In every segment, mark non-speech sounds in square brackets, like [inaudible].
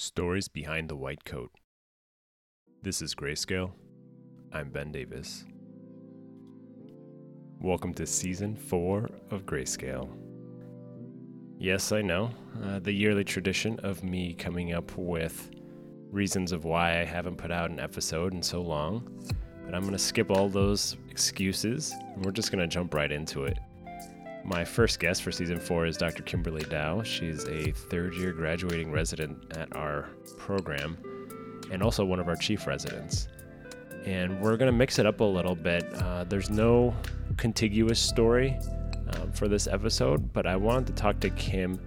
Stories Behind the White Coat. This is Grayscale. I'm Ben Davis. Welcome to Season 4 of Grayscale. Yes, I know, uh, the yearly tradition of me coming up with reasons of why I haven't put out an episode in so long, but I'm going to skip all those excuses and we're just going to jump right into it. My first guest for season four is Dr. Kimberly Dow. She's a third year graduating resident at our program and also one of our chief residents. And we're going to mix it up a little bit. Uh, there's no contiguous story um, for this episode, but I wanted to talk to Kim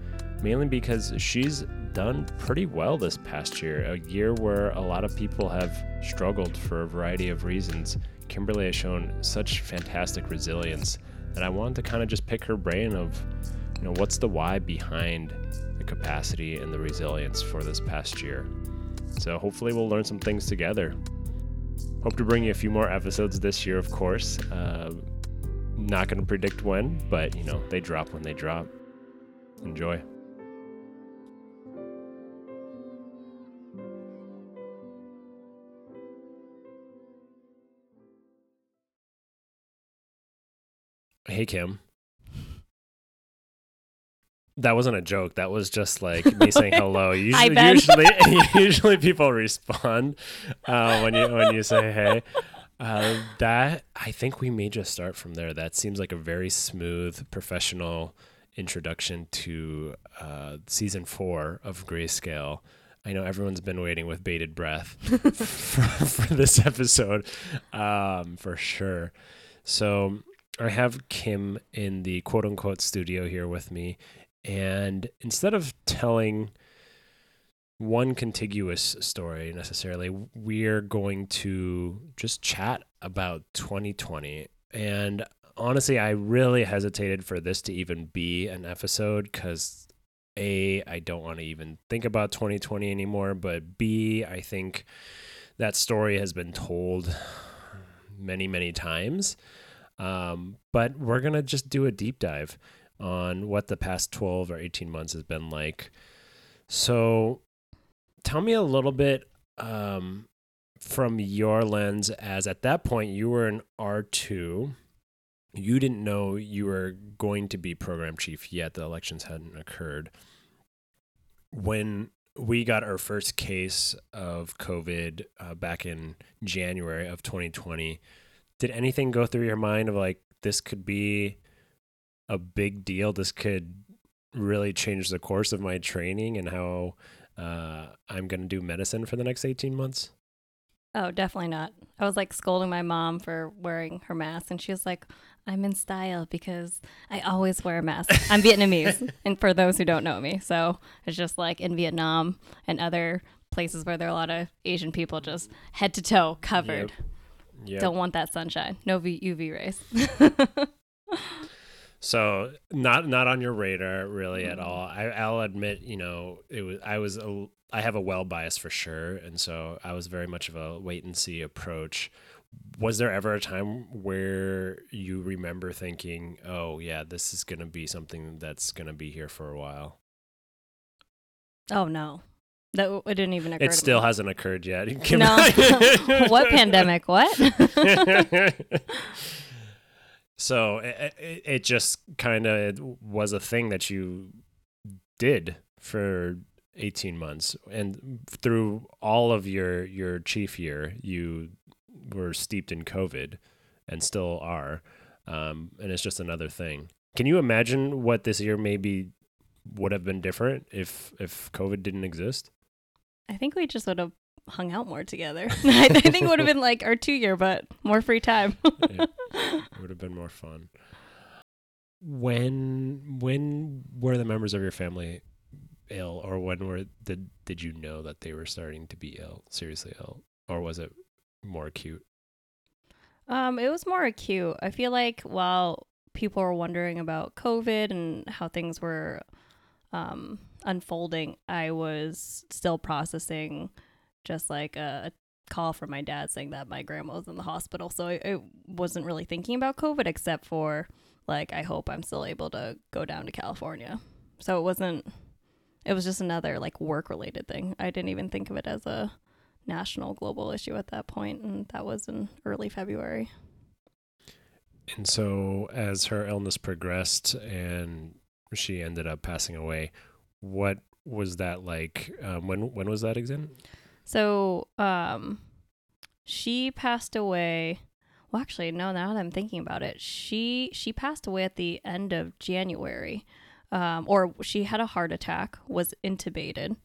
mainly because she's done pretty well this past year, a year where a lot of people have struggled for a variety of reasons. Kimberly has shown such fantastic resilience and I wanted to kind of just pick her brain of, you know, what's the why behind the capacity and the resilience for this past year. So hopefully we'll learn some things together. Hope to bring you a few more episodes this year, of course. Uh, not going to predict when, but you know, they drop when they drop. Enjoy. Hey Kim. That wasn't a joke. That was just like me saying [laughs] hello. Usually, usually, [laughs] usually people respond uh, when you when you say hey. Uh, that I think we may just start from there. That seems like a very smooth, professional introduction to uh, season four of Grayscale. I know everyone's been waiting with bated breath [laughs] for, for this episode, um, for sure. So I have Kim in the quote unquote studio here with me. And instead of telling one contiguous story necessarily, we're going to just chat about 2020. And honestly, I really hesitated for this to even be an episode because A, I don't want to even think about 2020 anymore. But B, I think that story has been told many, many times. Um, but we're going to just do a deep dive on what the past 12 or 18 months has been like. So tell me a little bit um, from your lens, as at that point you were an R2. You didn't know you were going to be program chief yet, the elections hadn't occurred. When we got our first case of COVID uh, back in January of 2020, did anything go through your mind of like this could be a big deal this could really change the course of my training and how uh, i'm going to do medicine for the next 18 months Oh, definitely not. I was like scolding my mom for wearing her mask, and she was like, I'm in style because I always wear a mask. I'm [laughs] Vietnamese, and for those who don't know me, so it's just like in Vietnam and other places where there are a lot of Asian people, just head to toe covered. Yep. Yep. Don't want that sunshine. No v- UV rays. [laughs] So not not on your radar really at mm-hmm. all. I, I'll admit, you know, it was I was a, I have a well bias for sure, and so I was very much of a wait and see approach. Was there ever a time where you remember thinking, "Oh yeah, this is going to be something that's going to be here for a while"? oh no, that it didn't even occur. It still me. hasn't occurred yet. [laughs] No. [laughs] what pandemic? What? [laughs] so it, it, it just kind of was a thing that you did for 18 months and through all of your your chief year you were steeped in covid and still are um, and it's just another thing can you imagine what this year maybe would have been different if if covid didn't exist I think we just would have hung out more together. [laughs] I, I think it would have been like our two year, but more free time. [laughs] Yeah. it would have been more fun. When when were the members of your family ill, or when were did did you know that they were starting to be ill, seriously ill, or was it more acute? um, it was more acute. I feel like while people were wondering about COVID and how things were um, unfolding, I was still processing just like a, call from my dad saying that my grandma was in the hospital. So I, I wasn't really thinking about COVID except for like, I hope I'm still able to go down to California. So it wasn't it was just another like work related thing. I didn't even think of it as a national global issue at that point, and that was in early February. And so, as her illness progressed and she ended up passing away, what was that like? Um, when when was that again? So, um, she passed away. Well, actually, no. Now that I'm thinking about it, she she passed away at the end of January, um, or she had a heart attack, was intubated,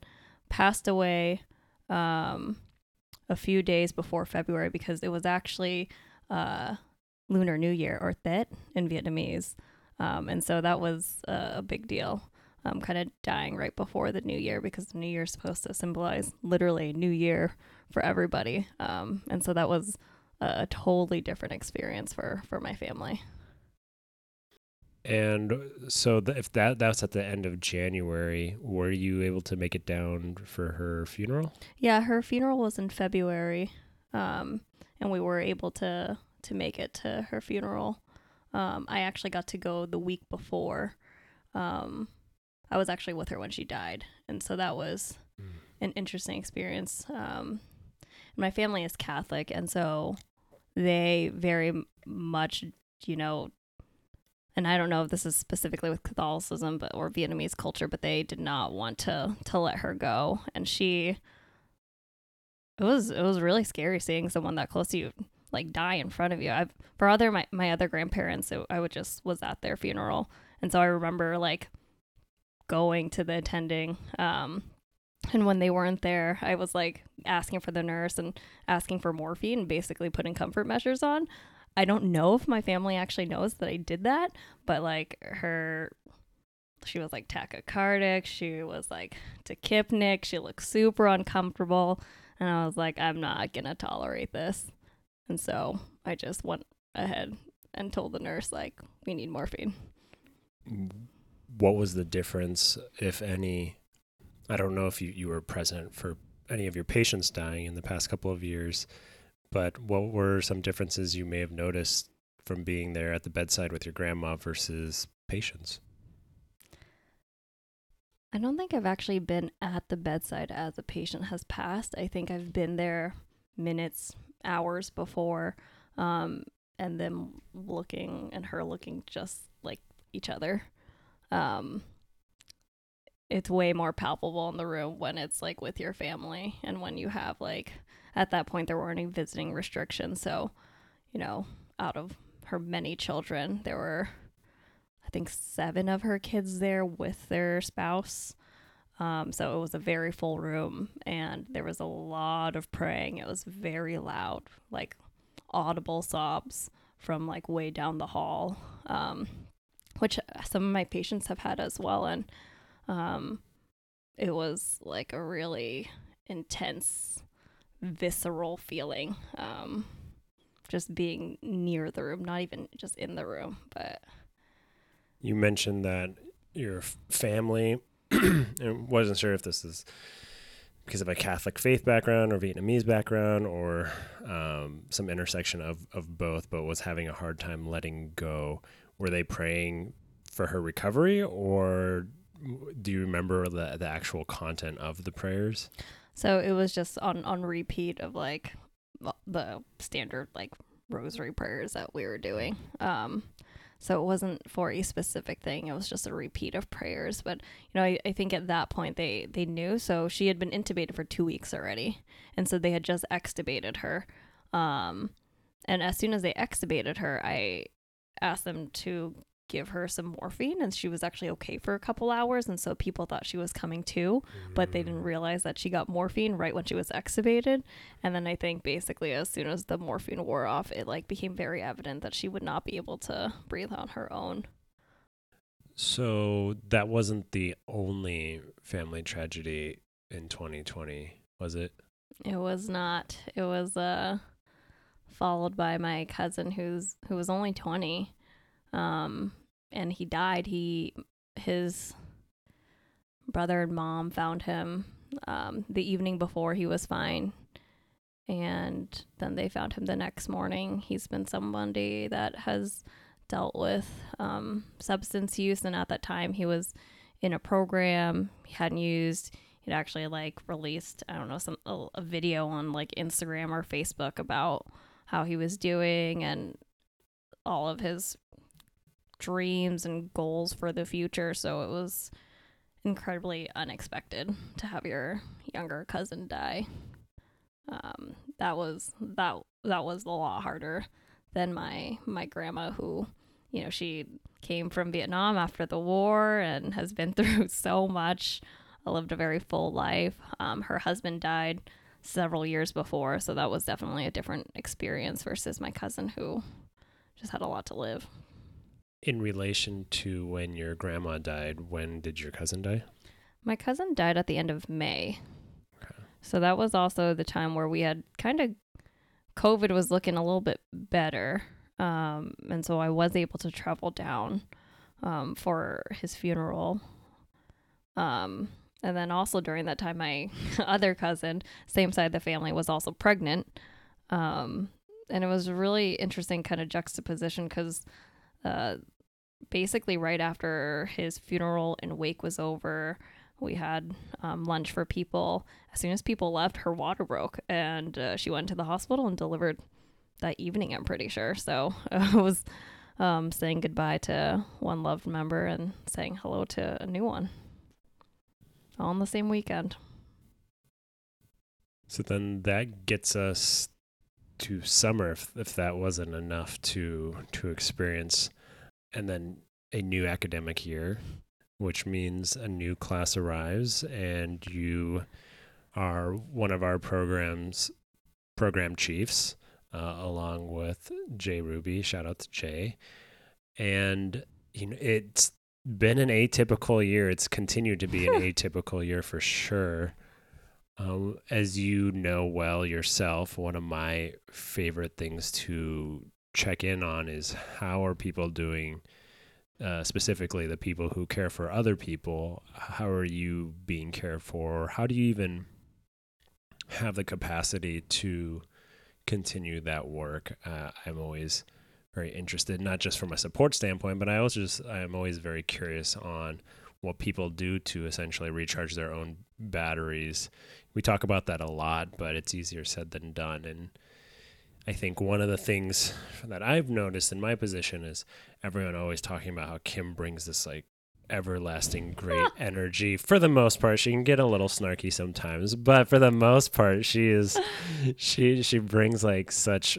passed away, um, a few days before February because it was actually uh, Lunar New Year or Tết in Vietnamese, um, and so that was uh, a big deal. Um, kind of dying right before the new year because the new year is supposed to symbolize literally new year for everybody. Um, and so that was a, a totally different experience for for my family. And so, if that that's at the end of January, were you able to make it down for her funeral? Yeah, her funeral was in February, um, and we were able to to make it to her funeral. Um, I actually got to go the week before. Um, I was actually with her when she died, and so that was Mm. an interesting experience. Um, my family is Catholic, and so they very much, you know, and I don't know if this is specifically with Catholicism, but or Vietnamese culture, but they did not want to to let her go, and she. It was it was really scary seeing someone that close to you like die in front of you. I've for other my my other grandparents, it, I would just was at their funeral, and so I remember like going to the attending um and when they weren't there i was like asking for the nurse and asking for morphine and basically putting comfort measures on. I don't know if my family actually knows that i did that but like her she was like tachycardic she was like tachypneic she looked super uncomfortable and i was like i'm not gonna tolerate this. And so i just went ahead and told the nurse like we need morphine What was the difference, if any? I don't know if you, you were present for any of your patients dying in the past couple of years, but what were some differences you may have noticed from being there at the bedside with your grandma versus patients? I don't think I've actually been at the bedside as a patient has passed. I think I've been there minutes, hours before, um, and them looking and her looking just like each other. Um, it's way more palpable in the room when it's like with your family and when you have like at that point there weren't any visiting restrictions. So, you know, out of her many children, there were I think seven of her kids there with their spouse. Um, so it was a very full room and there was a lot of praying. It was very loud, like audible sobs from like way down the hall, um, which some of my patients have had as well. And um, it was like a really intense, visceral feeling. Um, just being near the room, not even just in the room, but You mentioned that your family, [clears throat] wasn't sure if this is because of a Catholic faith background or Vietnamese background or um, some intersection of, of both, but was having a hard time letting go. Were they praying for her recovery or do you remember the, the actual content of the prayers? So it was just on on repeat of like the standard like rosary prayers that we were doing. Um so it wasn't for a specific thing. It was just a repeat of prayers. But you know, I, I think at that point they they knew. So she had been intubated for two weeks already, and so they had just extubated her. Um, and as soon as they extubated her, I asked them to give her some morphine, and she was actually okay for a couple hours. And so people thought she was coming to but they didn't realize that she got morphine right when she was extubated. And then I think basically as soon as the morphine wore off, it like became very evident that she would not be able to breathe on her own. So that wasn't the only family tragedy in 2020, was it? It was not. It was uh followed by my cousin who's who was only 20. Um and he died. He his brother and mom found him um the evening before he was fine. And then they found him the next morning. He's been somebody that has dealt with um, substance use, and at that time he was in a program he hadn't used. He'd actually like released, I don't know, some a, a video on like Instagram or Facebook about how he was doing and all of his dreams and goals for the future. So it was incredibly unexpected to have your younger cousin die. Um, that was that that was a lot harder than my my grandma who, you know, she came from Vietnam after the war and has been [laughs] through so much. I lived a very full life. Um, her husband died several years before, so that was definitely a different experience versus my cousin who just had a lot to live. In relation to when your grandma died, when did your cousin die? My cousin died at the end of May. Okay. So that was also the time where we had kind of COVID was looking a little bit better. Um, and so I was able to travel down um, for his funeral. Um, and then also during that time, my [laughs] other cousin, same side of the family, was also pregnant. Um, and it was a really interesting kind of juxtaposition because uh, basically right after his funeral and wake was over, we had um, lunch for people. As soon as people left, her water broke, and uh, she went to the hospital and delivered that evening. I'm pretty sure. So uh, [laughs] I was um, saying goodbye to one loved member and saying hello to a new one, on the same weekend. So then that gets us to summer if, if that wasn't enough to to experience. And then a new academic year which means a new class arrives and you are one of our programs program chiefs uh, along with Jay Ruby. Shout out to Jay. And you know it's been an atypical year it's continued to be an atypical year for sure um, as you know well yourself, one of my favorite things to check in on is how are people doing, uh, specifically the people who care for other people. How are you being cared for? How do you even have the capacity to continue that work? Uh, I'm always very interested, not just from a support standpoint, but I also just I'm always very curious on what people do to essentially recharge their own batteries we talk about that a lot, but it's easier said than done. And I think one of the things that I've noticed in my position is everyone always talking about how Kim brings this like everlasting great [laughs] energy. For the most part, she can get a little snarky sometimes, but for the most part, she is [laughs] she she brings like such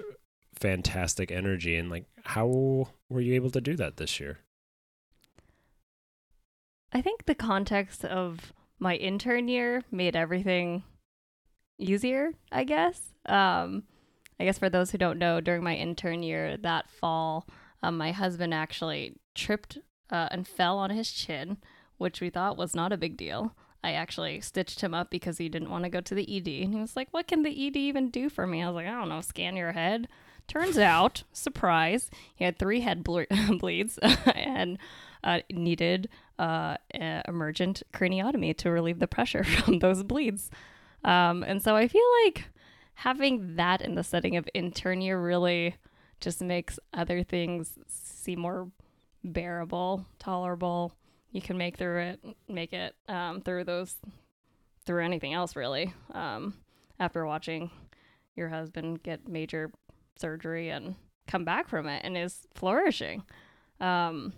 fantastic energy and like how were you able to do that this year? I think the context of my intern year made everything easier, I guess. Um, I guess for those who don't know, during my intern year that fall, um, my husband actually tripped uh, and fell on his chin, which we thought was not a big deal. I actually stitched him up because he didn't want to go to the ED. And he was like, What can the ED even do for me? I was like, I don't know, scan your head. Turns out, surprise, he had three head ble- [laughs] bleeds and uh, needed uh, emergent craniotomy to relieve the pressure [laughs] from those bleeds. Um, and so I feel like having that in the setting of intern year really just makes other things seem more bearable, tolerable. You can make through it, make it um, through those, through anything else really. Um, after watching your husband get major surgery and come back from it and is flourishing. Um,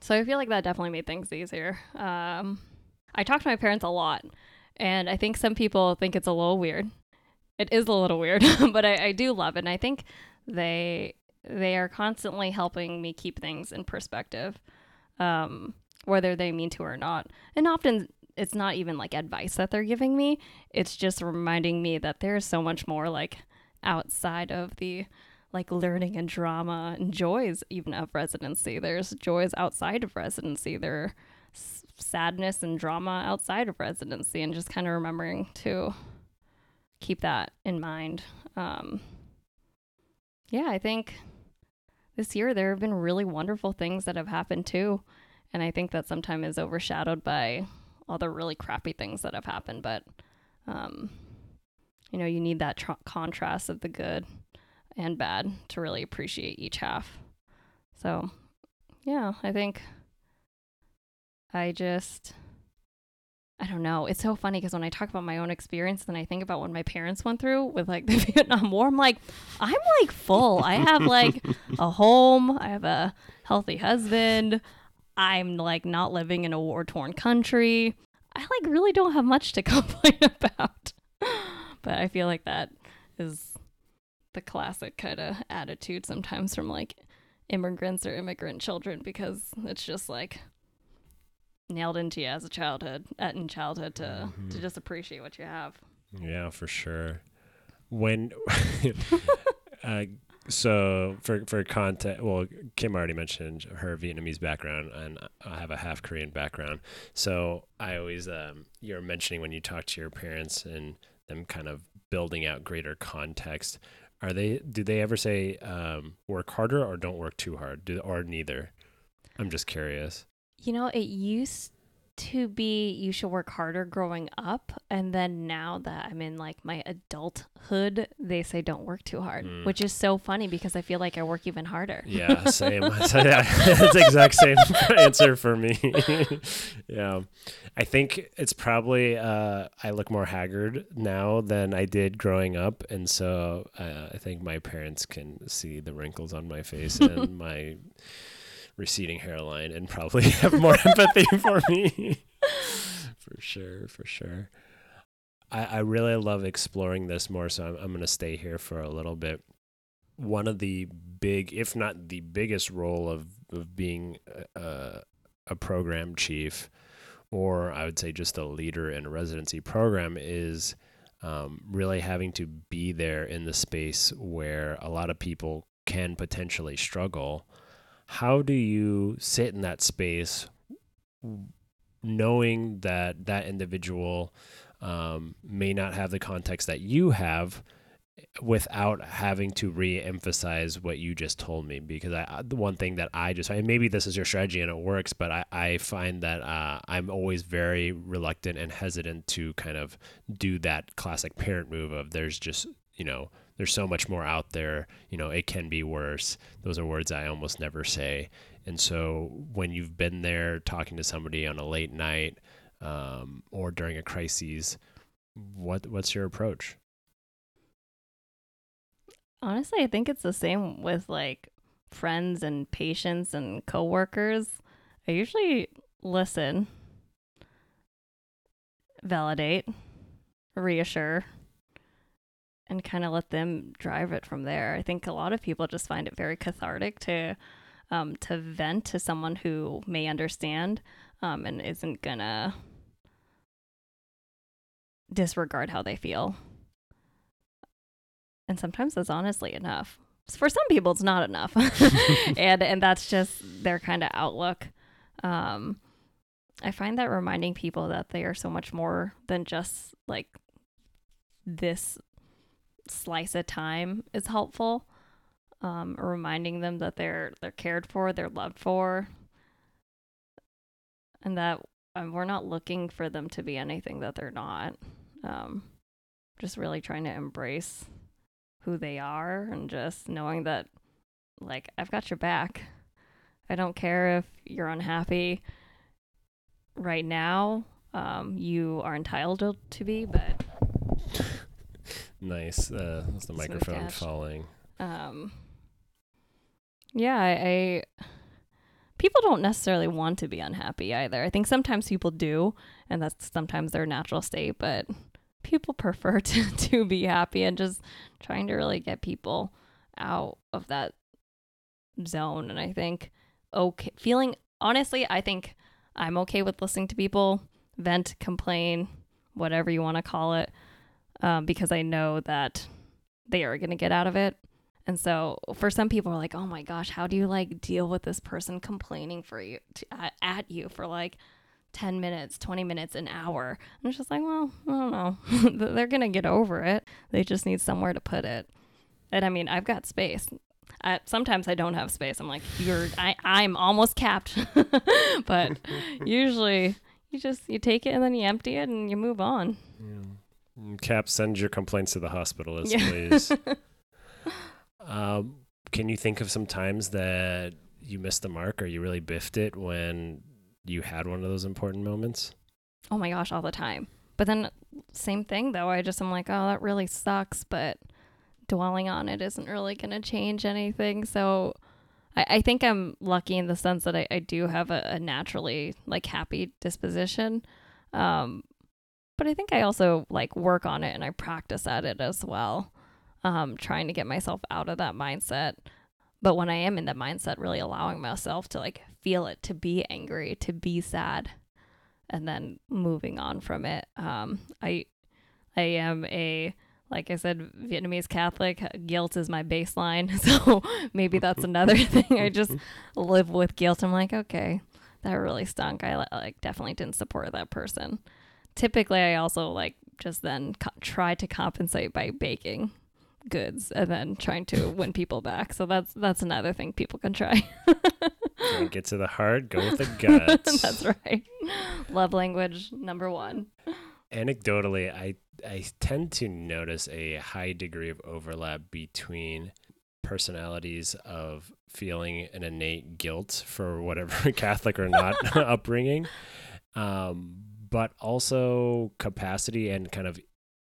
so I feel like that definitely made things easier. Um, I talk to my parents a lot, and I think some people think it's a little weird. It is a little weird, [laughs] but I, I do love it. And I think they they are constantly helping me keep things in perspective, um, whether they mean to or not. And often it's not even like advice that they're giving me. It's just reminding me that there's so much more like outside of the like learning and drama and joys even of residency. There's joys outside of residency. There s- sadness and drama outside of residency, and just kind of remembering to keep that in mind. Um, yeah, I think this year there have been really wonderful things that have happened too. And I think that sometimes is overshadowed by all the really crappy things that have happened. But, um, you know, you need that tr- contrast of the good and bad to really appreciate each half. So, yeah, I think I just I don't know. It's so funny because when I talk about my own experience, then I think about what my parents went through with like [laughs] the Vietnam War. I'm like, I'm like full. I have like [laughs] a home. I have a healthy husband. I'm like not living in a war torn country. I like really don't have much to [laughs] complain about. But I feel like that is the classic kind of attitude sometimes from like immigrants or immigrant children because it's just like nailed into you as a childhood in childhood to Mhm. to just appreciate what you have. Yeah, for sure. When, [laughs] uh, so for for content, well, Kim already mentioned her Vietnamese background, and I have a half Korean background. So I always, um, you're mentioning when you talk to your parents and them kind of building out greater context. Are they? Do they ever say um, work harder or don't work too hard? Do or neither? I'm just curious. You know, it used to be you should work harder growing up and then now that I'm in like my adulthood, they say don't work too hard, Mm. which is so funny because I feel like I work even harder. Yeah, same. [laughs] it's the exact same [laughs] answer for me. [laughs] yeah, I think it's probably uh, I look more haggard now than I did growing up, and so uh, I think my parents can see the wrinkles on my face and my receding hairline, and probably [laughs] have more empathy for me. [laughs] for sure, for sure. I, I really love exploring this more, so I'm, I'm going to stay here for a little bit one of the big, if not the biggest role of, of being a, a program chief, or I would say just a leader in a residency program, is um, really having to be there in the space where a lot of people can potentially struggle. How do you sit in that space knowing that that individual um, may not have the context that you have without having to re-emphasize what you just told me? Because I the one thing that I just and maybe this is your strategy and it works but I, I find that uh, I'm always very reluctant and hesitant to kind of do that classic parent move of there's just you know there's so much more out there. You know it can be worse. Those are words I almost never say. And so when you've been there talking to somebody on a late night um, or during a crisis what what's your approach? Honestly, I think it's the same with like friends and patients and coworkers. I usually listen, validate, reassure, and kind of let them drive it from there. I think a lot of people just find it very cathartic to um, to vent to someone who may understand um, and isn't gonna disregard how they feel and sometimes that's honestly enough. For some people, it's not enough, [laughs] [laughs] and and that's just their kind of outlook. Um, I find that reminding people that they are so much more than just like this slice of time is helpful. Um, reminding them that they're they're cared for, they're loved for, and that um, we're not looking for them to be anything that they're not. Um, just really trying to embrace who they are and just knowing that like I've got your back. I don't care if you're unhappy right now. Um, you are entitled to be, but nice uh that's the Smooth microphone falling um, yeah, I, I people don't necessarily want to be unhappy either. I think sometimes people do, and that's sometimes their natural state, but people [laughs] prefer [laughs] to, to be happy and just trying to really get people out of that zone. And I think okay feeling honestly, I think I'm okay with listening to people vent, complain, whatever you want to call it, um, because I know that they are going to get out of it. And so for some people are like, "Oh my gosh, how do you like deal with this person complaining for you to, at, at you for like 10 minutes, 20 minutes, an hour?" And it's just like, "Well, I don't know. [laughs] They're going to get over it. They just need somewhere to put it." And I mean, I've got space. I, sometimes I don't have space. I'm like, "You're I I'm almost capped." [laughs] but [laughs] usually you just you take it and then you empty it and you move on. Mm, cap send your complaints to the hospitalist Yeah. please [laughs] um can you think of some times that you missed the mark or you really biffed it when you had one of those important moments? Oh my gosh, all the time. But then same thing though. I just am like, oh, that really sucks, but dwelling on it isn't really gonna change anything. So I, I think I'm lucky in the sense that I, I do have a, a naturally like happy disposition. Um but I think I also like work on it and I practice at it as well. Um, trying to get myself out of that mindset. But when I am in that mindset, really allowing myself to like feel it, to be angry, to be sad, and then moving on from it. Um, I I am a like I said, Vietnamese Catholic. Guilt is my baseline, [laughs] so maybe that's another [laughs] thing. I just live with guilt. I'm like, okay, that really stunk. I like definitely didn't support that person. Typically, I also like just then co- try to compensate by baking goods and then trying to [laughs] win people back. So that's that's another thing people can try. Don't get to the heart, go with the [laughs] guts. that's right. Love language number one. Anecdotally, I I tend to notice a high degree of overlap between personalities of feeling an innate guilt for whatever [laughs] Catholic or not upbringing, um, but also capacity and kind of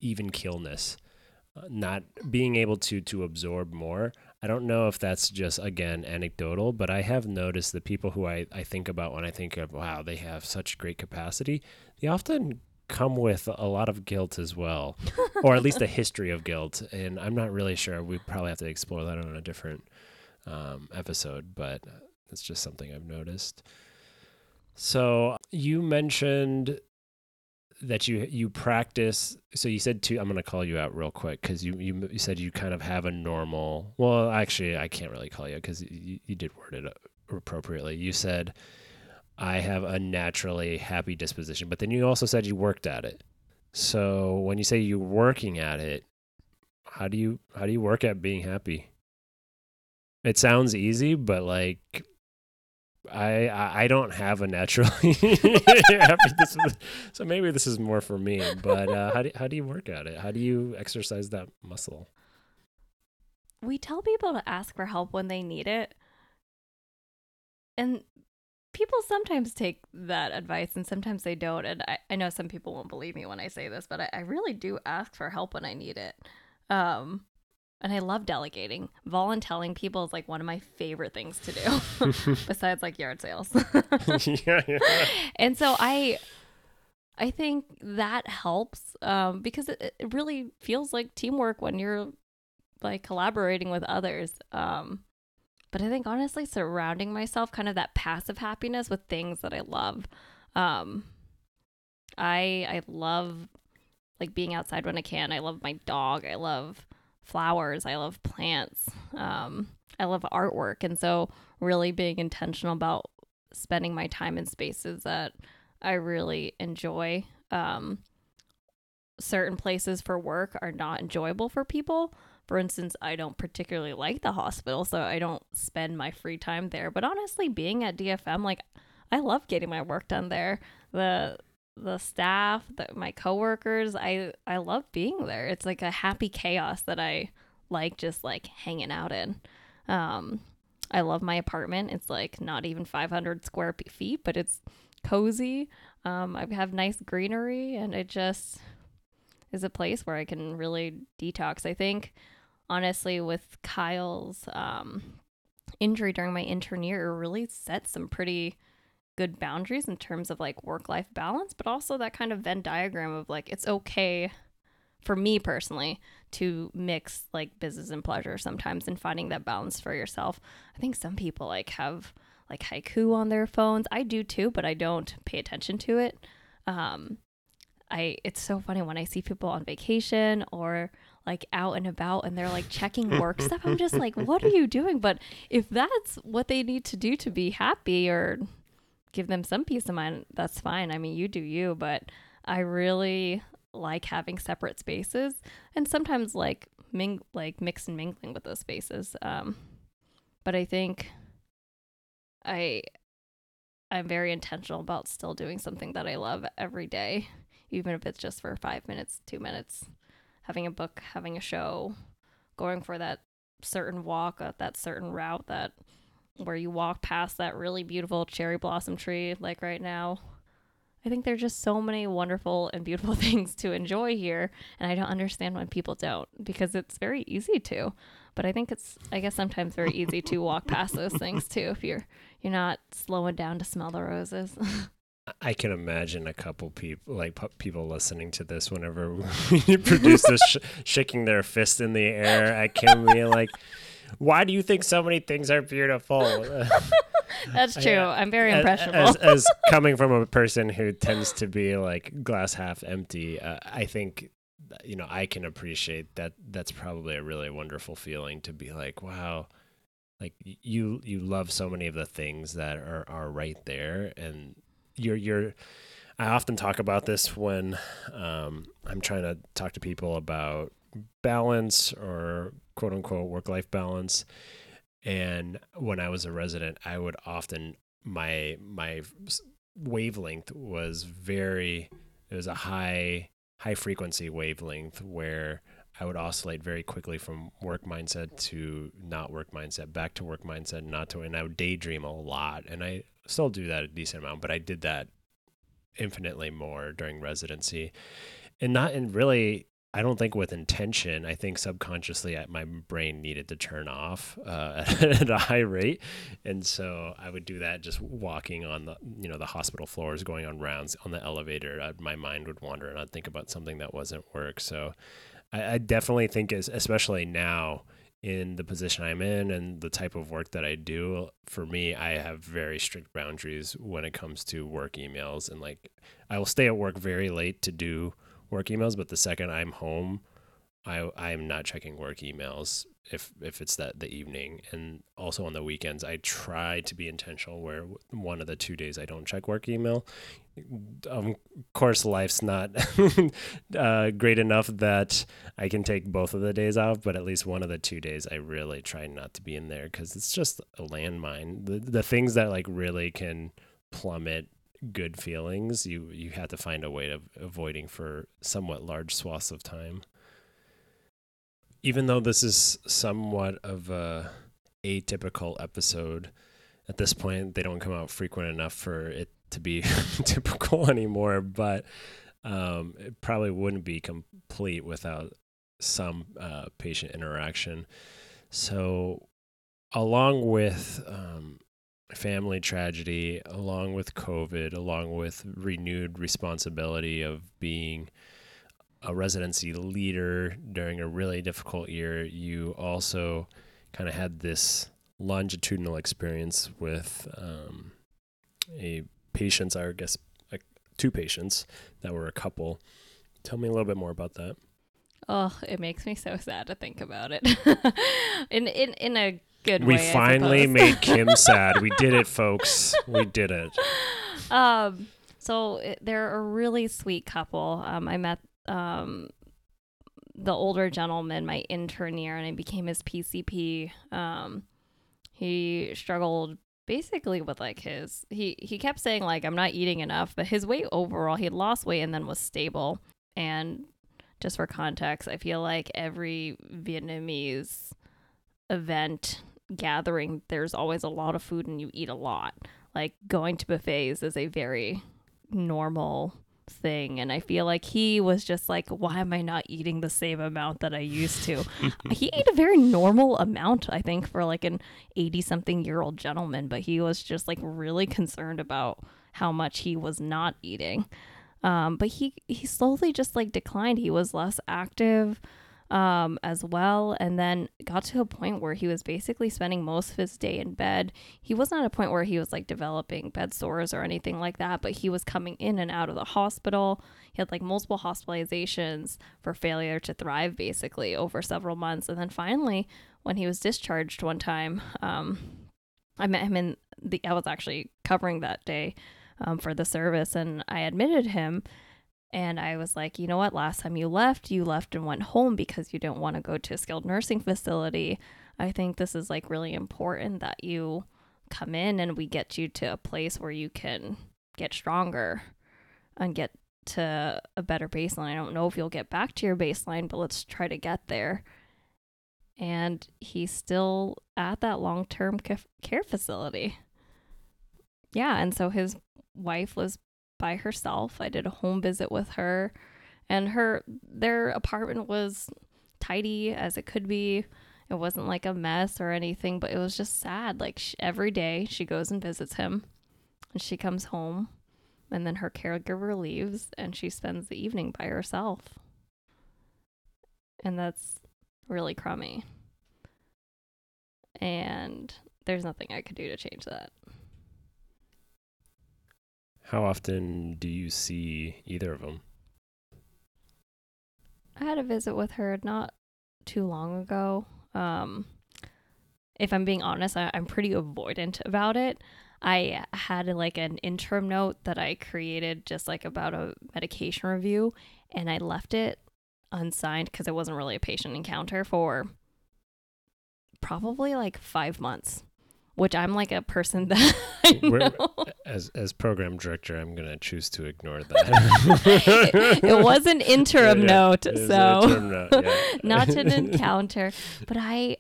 even killness not being able to to absorb more. I don't know if that's just again anecdotal but i have noticed the people who i, I think about when i think of wow they have such great capacity they often come with a lot of guilt as well [laughs] or at least a history of guilt and i'm not really sure. We probably have to explore that on a different um, episode but it's just something i've noticed. So you mentioned that you you practice so you said two i'm going to call you out real quick because you, you you said you kind of have a normal well actually i can't really call you because you, you did word it uh, appropriately. You said i have a naturally happy disposition but then you also said you worked at it. So when you say you're working at it how do you how do you work at being happy? It sounds easy but like I I don't have a naturally [laughs] so maybe this is more for me. But uh, how do how do you work at it? How do you exercise that muscle? We tell people to ask for help when they need it, and people sometimes take that advice and sometimes they don't. And I, I know some people won't believe me when I say this, but I, I really do ask for help when I need it. Um, and I love delegating. Voluntelling people is like one of my favorite things to do, [laughs] besides like yard sales. [laughs] [laughs] yeah, yeah. And so I, I think that helps um, because it, it really feels like teamwork when you're like collaborating with others. Um, but I think honestly, surrounding myself, kind of that passive happiness with things that I love. Um, I I love like being outside when I can. I love my dog. I love flowers. I love plants. Um, I love artwork. And so, really being intentional about spending my time in spaces that I really enjoy. Um, certain places for work are not enjoyable for people. For instance, I don't particularly like the hospital, so I don't spend my free time there. But honestly, being at DFM, like, I love getting my work done there. The the staff, the, my coworkers. I I love being there. It's like a happy chaos that I like just like hanging out in. Um, I love my apartment. It's like not even 500 square feet, but it's cozy. Um, I have nice greenery, and it just is a place where I can really detox. I think, honestly, with Kyle's um, injury during my intern year, it really set some pretty good boundaries in terms of like work life balance, but also that kind of Venn diagram of like it's okay for me personally to mix like business and pleasure sometimes and finding that balance for yourself. I think some people like have like haiku on their phones. I do too, but I don't pay attention to it. Um I it's so funny when I see people on vacation or like out and about and they're like checking work stuff. I'm just like, what are you doing? But if that's what they need to do to be happy or give them some peace of mind, that's fine. I mean, you do you, but I really like having separate spaces and sometimes like ming like mix and mingling with those spaces. Um, but I think I I'm very intentional about still doing something that I love every day, even if it's just for five minutes, two minutes, having a book, having a show, going for that certain walk, uh, that certain route that where you walk past that really beautiful cherry blossom tree, like right now. I think there's just so many wonderful and beautiful [laughs] things to enjoy here, and I don't understand when people don't because it's very easy to. But I think it's, I guess, sometimes very easy to walk past those things too if you're you're not slowing down to smell the roses. [laughs] I can imagine a couple people, like people listening to this, whenever [laughs] we produce this, sh- shaking their fist in the air at Kim, being like, "Why do you think so many things are beautiful?" [laughs] That's true. Yeah. I'm very As- impressionable. As, as [laughs] coming from a person who tends to be like glass half empty, uh, I think you know I can appreciate that. That's probably a really wonderful feeling to be like, wow, like you you love so many of the things that are are right there, and you're you're. I often talk about this when um, I'm trying to talk to people about balance or quote unquote work life balance. And when I was a resident, I would often my my wavelength was very it was a high high frequency wavelength where I would oscillate very quickly from work mindset to not work mindset, back to work mindset, not to, and I would daydream a lot. And I still do that a decent amount, but I did that infinitely more during residency. And not in really, I don't think with intention. I think subconsciously I, my brain needed to turn off uh, [laughs] at a high rate. And so I would do that just walking on the, you know, the hospital floors, going on rounds on the elevator. I, my mind would wander and I'd think about something that wasn't work. So I, I definitely think, is, especially now in the position I'm in and the type of work that I do, for me, I have very strict boundaries when it comes to work emails. And like, I will stay at work very late to do work emails, but the second I'm home, I I'm not checking work emails if if it's that the evening and also on the weekends I try to be intentional where one of the two days I don't check work email. Of course, life's not [laughs] uh, great enough that I can take both of the days off, but at least one of the two days I really try not to be in there because it's just a landmine. The the things that like really can plummet good feelings, you you have to find a way of avoiding for somewhat large swaths of time. Even though this is somewhat of a atypical episode, at this point they don't come out frequent enough for it to be [laughs] typical anymore. But um, it probably wouldn't be complete without some uh, patient interaction. So, along with um, family tragedy, along with COVID, along with renewed responsibility of being a residency leader during a really difficult year, you also kind of had this longitudinal experience with um, a patients, I guess, like two patients that were a couple. Tell me a little bit more about that. oh, it makes me so sad to think about it. [laughs] in in in a good we way. Finally made Kim [laughs] sad. We did it, folks. We did it. um so it, they're a really sweet couple um i met um the older gentleman my intern year and i became his pcp um he struggled basically with like his he he kept saying like i'm not eating enough but his weight overall he had lost weight and then was stable and just for context i feel like every vietnamese event gathering there's always a lot of food and you eat a lot. Like going to buffets is a very normal thing and i feel like he was just like why am i not eating the same amount that i used to? [laughs] He ate a very normal amount i think for like an 80 something year old gentleman but he was just like really concerned about how much he was not eating. Um but he he slowly just like declined. He was less active um, as well. And then got to a point where he was basically spending most of his day in bed. He wasn't at a point where he was like developing bed sores or anything like that, but he was coming in and out of the hospital. He had like multiple hospitalizations for failure to thrive basically over several months. And then finally, when he was discharged one time, um, I met him in the, I was actually covering that day um, for the service and I admitted him. And I was like, you know what? Last time you left, you left and went home because you didn't want to go to a skilled nursing facility. I think this is like really important that you come in and we get you to a place where you can get stronger and get to a better baseline. I don't know if you'll get back to your baseline, but let's try to get there. and he's still at that long term care facility. Yeah, and so his wife was by herself. I did a home visit with her, and her their apartment was tidy as it could be. It wasn't like a mess or anything, but it was just sad. Like she, every day she goes and visits him, and she comes home, and then her caregiver leaves, and she spends the evening by herself. And that's really crummy. And there's nothing I could do to change that. How often do you see either of them? I had a visit with her not too long ago. Um, if I'm being honest, I, am pretty avoidant about it. I had like an interim note that I created just like about a medication review, and I left it unsigned because it wasn't really a patient encounter for probably like five months which I'm like a person [laughs] that as as program director, I'm gonna choose to ignore that. it, [laughs] it, was an [laughs] interim yeah, note, so interim note, yeah. not an encounter. But I,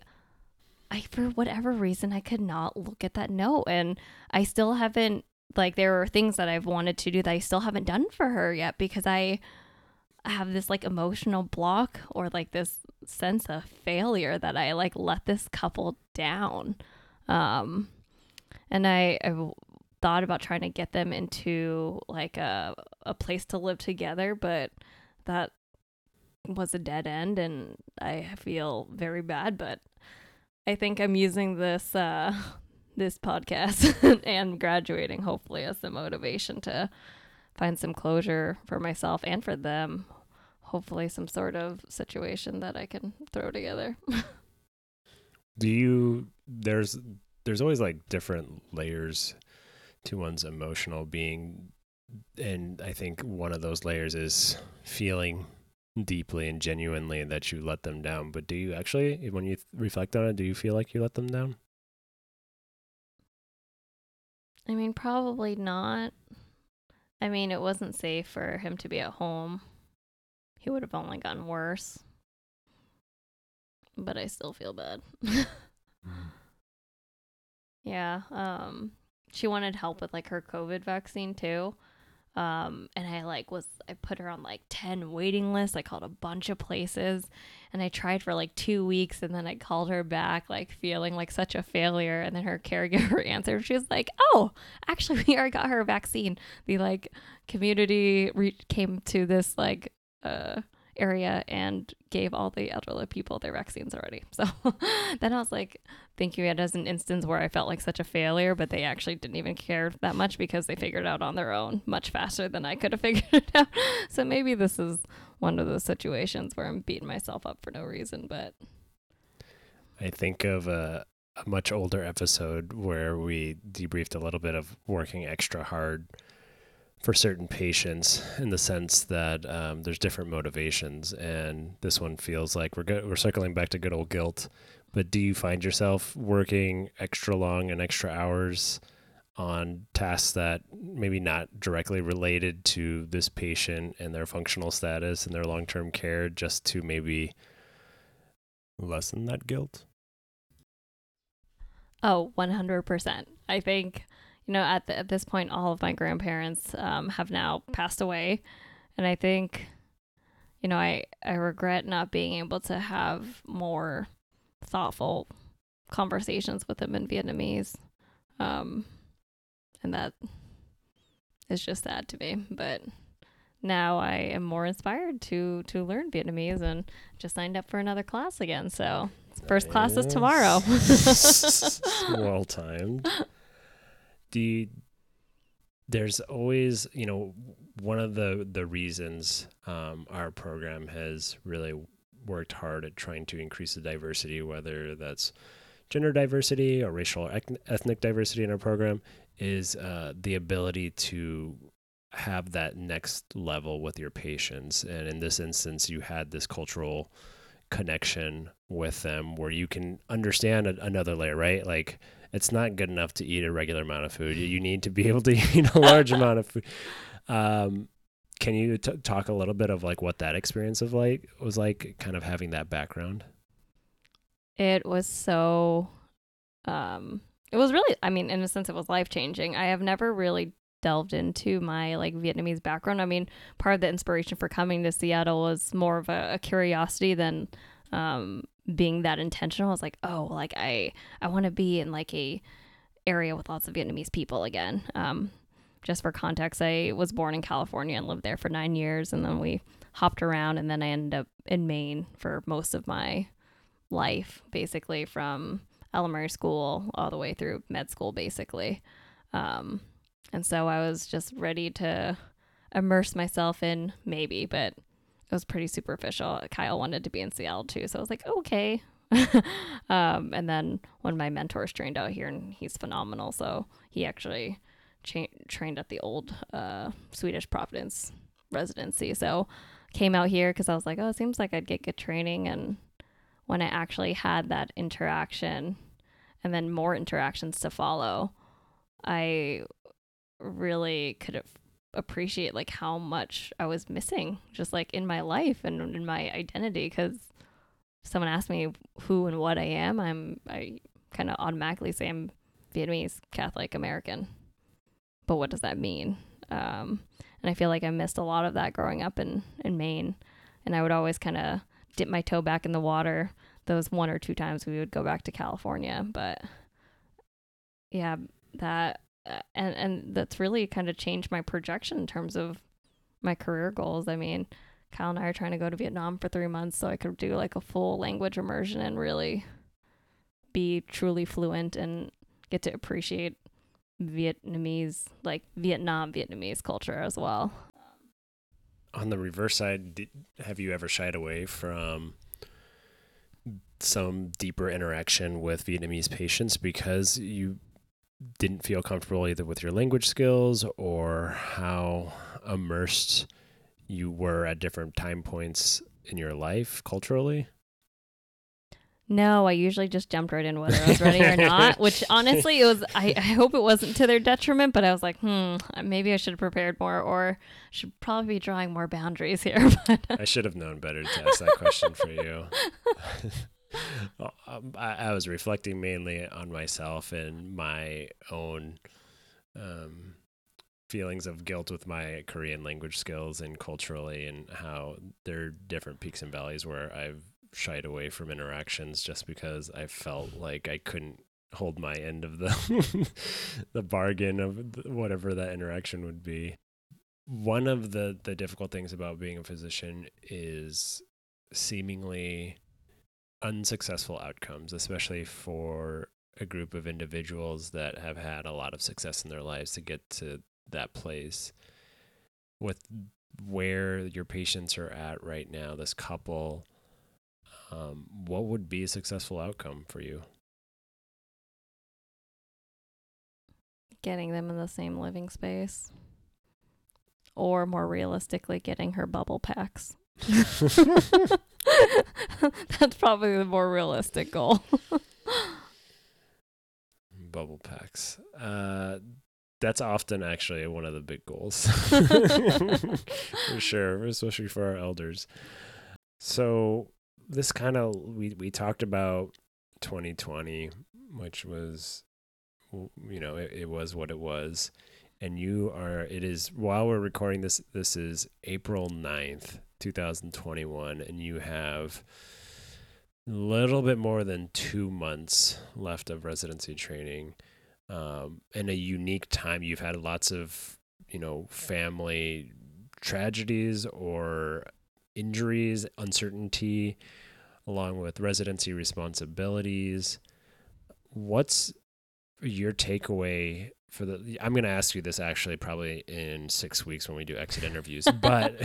I for whatever reason, I could not look at that note, and I still haven't. Like there are things that I've wanted to do that I still haven't done for her yet because I have this like emotional block or like this sense of failure that I like let this couple down. Um, and I, I thought about trying to get them into like a, a place to live together, but that was a dead end and I feel very bad, but I think I'm using this uh [laughs] this podcast [laughs] and graduating hopefully as the motivation to find some closure for myself and for them. Hopefully some sort of situation that I can throw together. [laughs] Do you there's there's always like different layers to one's emotional being and I think one of those layers is feeling deeply and genuinely that you let them down. But do you actually, when you reflect on it, do you feel like you let them down? I mean, probably not. I mean, it wasn't safe for him to be at home. He would have only gotten worse. But I still feel bad. [laughs] Yeah. Um she wanted help with like her COVID vaccine too. Um and I like was I put her on like 10 waiting lists. I called a bunch of places and I tried for like 2 weeks and then I called her back like feeling like such a failure and then her [laughs] caregiver answered. She was like, "Oh, actually we already got her vaccine." The like community re- came to this like uh area and gave all the elderly people their vaccines already. [laughs] So then I was like thinking it as an instance where I felt like such a failure, but they actually didn't even care that much because they figured out on their own much faster than I could have [laughs] figured it out. So maybe this is one of those situations where I'm beating myself up for no reason, but I think of a, a much older episode where we debriefed a little bit of working extra hard for certain patients in the sense that um, there's different motivations, and this one feels like we're we're circling back to good old guilt. But do you find yourself working extra long and extra hours on tasks that maybe not directly related to this patient and their functional status and their long term care, just to maybe lessen that guilt? Oh, 100%. I think you know, at, the, at this point, all of my grandparents um, have now passed away. And I think, you know, I, I regret not being able to have more thoughtful conversations with them in Vietnamese. Um, and that is just sad to me. But now I am more inspired to to learn Vietnamese and just signed up for another class again. So first class is tomorrow. [laughs] well timed [laughs] you, there's always you know one of the the reasons um, our program has really worked hard at trying to increase the diversity whether that's gender diversity or racial or ethnic diversity in our program is uh, the ability to have that next level with your patients. And in this instance you had this cultural connection with them where you can understand another layer right? Like it's not good enough to eat a regular amount of food. You need to be able to [laughs] eat a large amount of food. Um, can you t- talk a little bit of like what that experience of like was like, kind of having that background? It was so um it was really I mean in a sense it was life changing. I have never really delved into my like Vietnamese background. I mean, part of the inspiration for coming to Seattle was more of a, a curiosity than um being that intentional. I was like, oh, like I I want to be in like a area with lots of Vietnamese people again. Um just for context, I was born in California and lived there for 9 years and then we hopped around and then I ended up in Maine for most of my life basically from elementary school all the way through med school basically um, and so i was just ready to immerse myself in maybe but it was pretty superficial. Kyle wanted to be in seattle too. So i was like okay. [laughs] Um, and then when my mentors trained out here and he's phenomenal. So he actually cha- trained at the old uh, swedish providence residency. So came out here because i was like oh it seems like i'd get good training. And when I actually had that interaction and then more interactions to follow, I really could appreciate like how much I was missing just like in my life and in my identity because someone asked me who and what I am, I'm I kind of automatically say I'm Vietnamese Catholic American. But what does that mean? Um, and I feel like I missed a lot of that growing up in in Maine, and I would always kind of dip my toe back in the water those one or two times we would go back to California. But yeah, that and and that's really kind of changed my projection in terms of my career goals. I mean, Kyle and I are trying to go to Vietnam for three months so I could do like a full language immersion and really be truly fluent and get to appreciate Vietnamese, like Vietnam Vietnamese culture as well. On the reverse side, did, have you ever shied away from some deeper interaction with Vietnamese patients because you didn't feel comfortable either with your language skills or how immersed you were at different time points in your life culturally? No, I usually just jumped right in whether I was ready or not, which [laughs] honestly it was I, I hope it wasn't to their detriment, but I was like, hmm, maybe I should have prepared more or should probably be drawing more boundaries here. [laughs] But I should have known better to ask that question for you. [laughs] [laughs] I, I, was reflecting mainly on myself and my own um, feelings of guilt with my Korean language skills and culturally, and how there are different peaks and valleys where I've shied away from interactions just because I felt like I couldn't hold my end of the [laughs] the bargain of whatever that interaction would be. One of the the difficult things about being a physician is seemingly unsuccessful outcomes, especially for a group of individuals that have had a lot of success in their lives to get to that place. With where your patients are at right now, this couple, um, what would be a successful outcome for you? Getting them in the same living space. Or more realistically, getting her bubble packs. [laughs] [laughs] [laughs] That's probably the more realistic goal. [laughs] Bubble packs. Uh, that's often actually one of the big goals. [laughs] for sure, especially for our elders. So this kind of we we talked about 2020, which was you know, it, it was what it was. And you are it is while we're recording this this is April 9th, 2021 and you have a little bit more than two months left of residency training um, in a unique time. You've had lots of you know family tragedies or injuries uncertainty along with residency responsibilities. What's your takeaway for the I'm going to ask you this actually probably in 6 weeks when we do exit interviews [laughs] but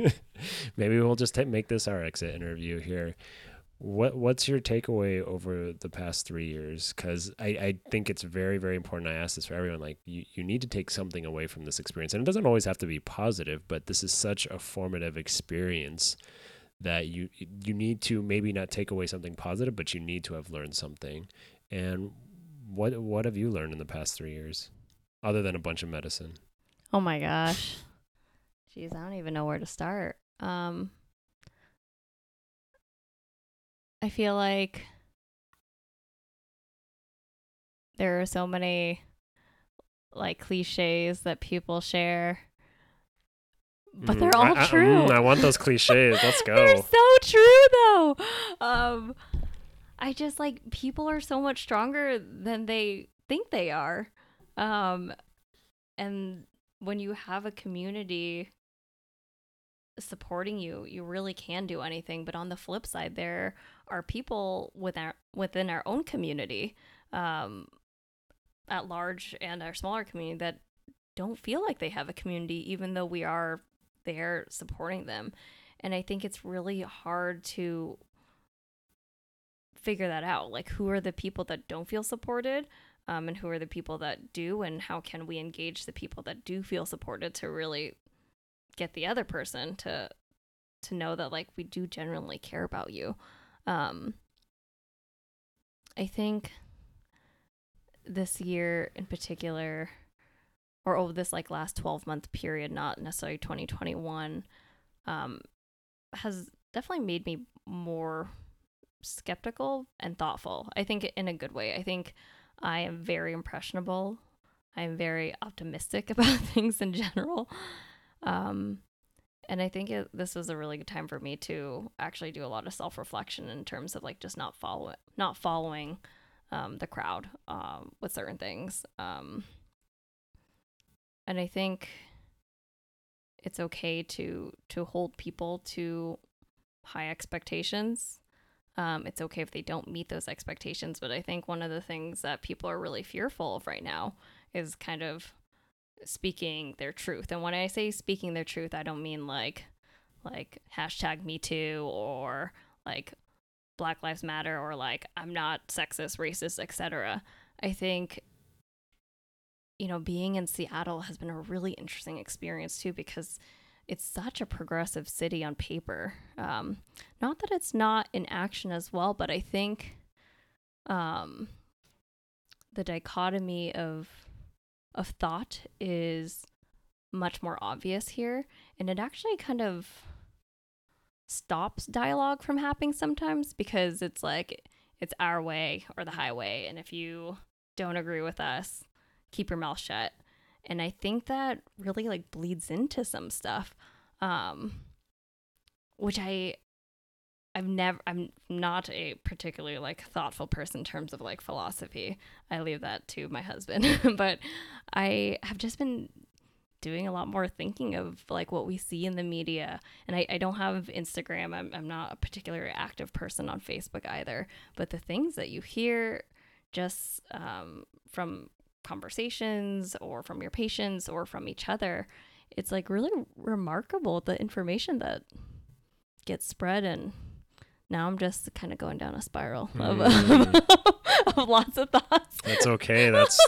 [laughs] maybe we'll just t- make this our exit interview here. What what's your takeaway over the past 3 years? Cuz I I think it's very very important. I ask this for everyone like you you need to take something away from this experience. And it doesn't always have to be positive but this is such a formative experience that you you need to maybe not take away something positive but you need to have learned something. And what what have you learned in the past three years, other than a bunch of medicine? Oh my gosh, jeez, I don't even know where to start. Um, I feel like there are so many like cliches that people share but mm, they're all I, I, mm, true. Mm, I want those cliches. Let's [laughs] go. they're so true though. Um, I just like people are so much stronger than they think they are. Um and when you have a community supporting you, you really can do anything. But on the flip side, there are people within our, within our own community, um, at large and our smaller community that don't feel like they have a community, even though we are there supporting them. And I think it's really hard to figure that out. Like, who are the people that don't feel supported? Um, and who are the people that do? And how can we engage the people that do feel supported to really get the other person to to know that like we do genuinely care about you um i think this year in particular or over this like last 12 month period not necessarily 2021 um has definitely made me more skeptical and thoughtful i think in a good way i think i am very impressionable i'm very optimistic [laughs] about things in general um, and I think it, this was a really good time for me to actually do a lot of self reflection in terms of like just not follow not following um, the crowd um, with certain things. Um, and I think it's okay to to hold people to high expectations. Um, it's okay if they don't meet those expectations, but I think one of the things that people are really fearful of right now is kind of speaking their truth. And when I say speaking their truth, I don't mean like like hashtag me too or like Black Lives Matter or like I'm not sexist, racist, etc. I think you know, being in Seattle has been a really interesting experience too because it's such a progressive city on paper. Um, not that it's not in action as well, but I think um, the dichotomy of of thought is much more obvious here and it actually kind of stops dialogue from happening sometimes because it's like it's our way or the highway and if you don't agree with us keep your mouth shut and i think that really like bleeds into some stuff um which i I've never I'm not a particularly like thoughtful person in terms of like philosophy. I leave that to my husband. [laughs] but I have just been doing a lot more thinking of like what we see in the media. And I, I don't have Instagram. I'm I'm not a particularly active person on Facebook either. But the things that you hear just um, from conversations or from your patients or from each other, it's like really remarkable the information that gets spread and now I'm just kind of going down a spiral of, Mm. [laughs] of lots of thoughts. That's okay. That's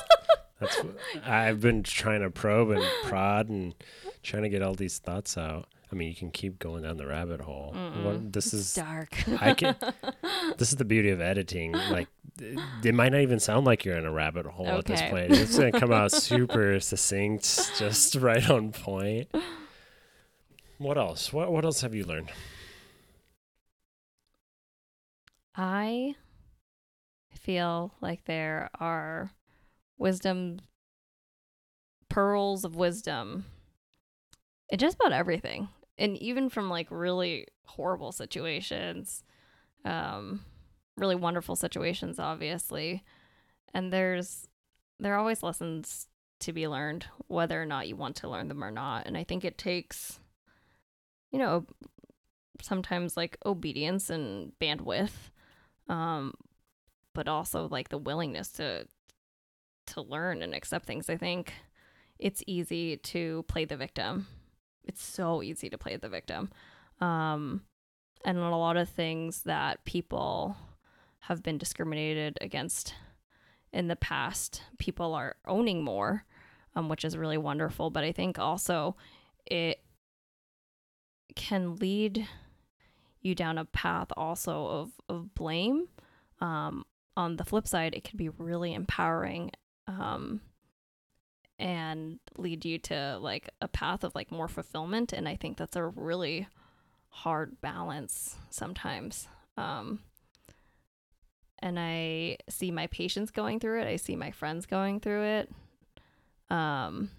that's. I've been trying to probe and prod and trying to get all these thoughts out. I mean, you can keep going down the rabbit hole. What, this is dark. I can. [laughs] This is the beauty of editing. Like, it, it might not even sound like you're in a rabbit hole at this point. It's gonna come out [laughs] super succinct, just [laughs] right on point. What else? What What else have you learned? I feel like there are wisdom pearls of wisdom in just about everything. And even from like really horrible situations, um, really wonderful situations, obviously. And there's there are always lessons to be learned, whether or not you want to learn them or not. And I think it takes, you know, sometimes like obedience and bandwidth um but also like the willingness to to learn and accept things i think it's easy to play the victim it's so easy to play the victim um and a lot of things that people have been discriminated against in the past people are owning more um, which is really wonderful but i think also it can lead you down a path also of, of blame. Um, on the flip side, it can be really empowering um, and lead you to like a path of like more fulfillment. And I think that's a really hard balance sometimes. Um, and I see my patients going through it. I see my friends going through it. Um,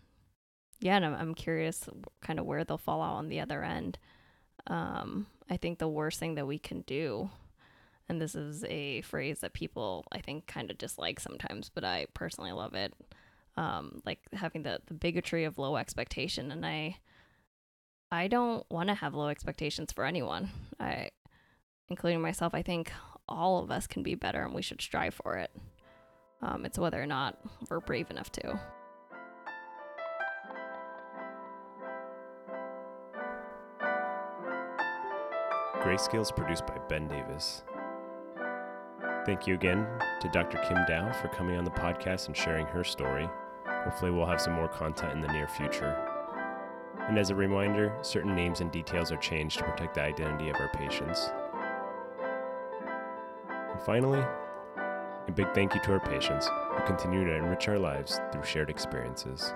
yeah, and I'm, I'm curious kind of where they'll fall out on the other end. Um, I think the worst thing that we can do, and this is a phrase that people I think kind of dislike sometimes, but I personally love it. Um, like having the the bigotry of low expectation, and I I don't want to have low expectations for anyone. I, including myself, I think all of us can be better, and we should strive for it. Um, it's whether or not we're brave enough to. Grayscale is produced by Ben Davis. Thank you again to Dr. Kim Dow for coming on the podcast and sharing her story. Hopefully, we'll have some more content in the near future. And as a reminder, certain names and details are changed to protect the identity of our patients. And finally, a big thank you to our patients who continue to enrich our lives through shared experiences.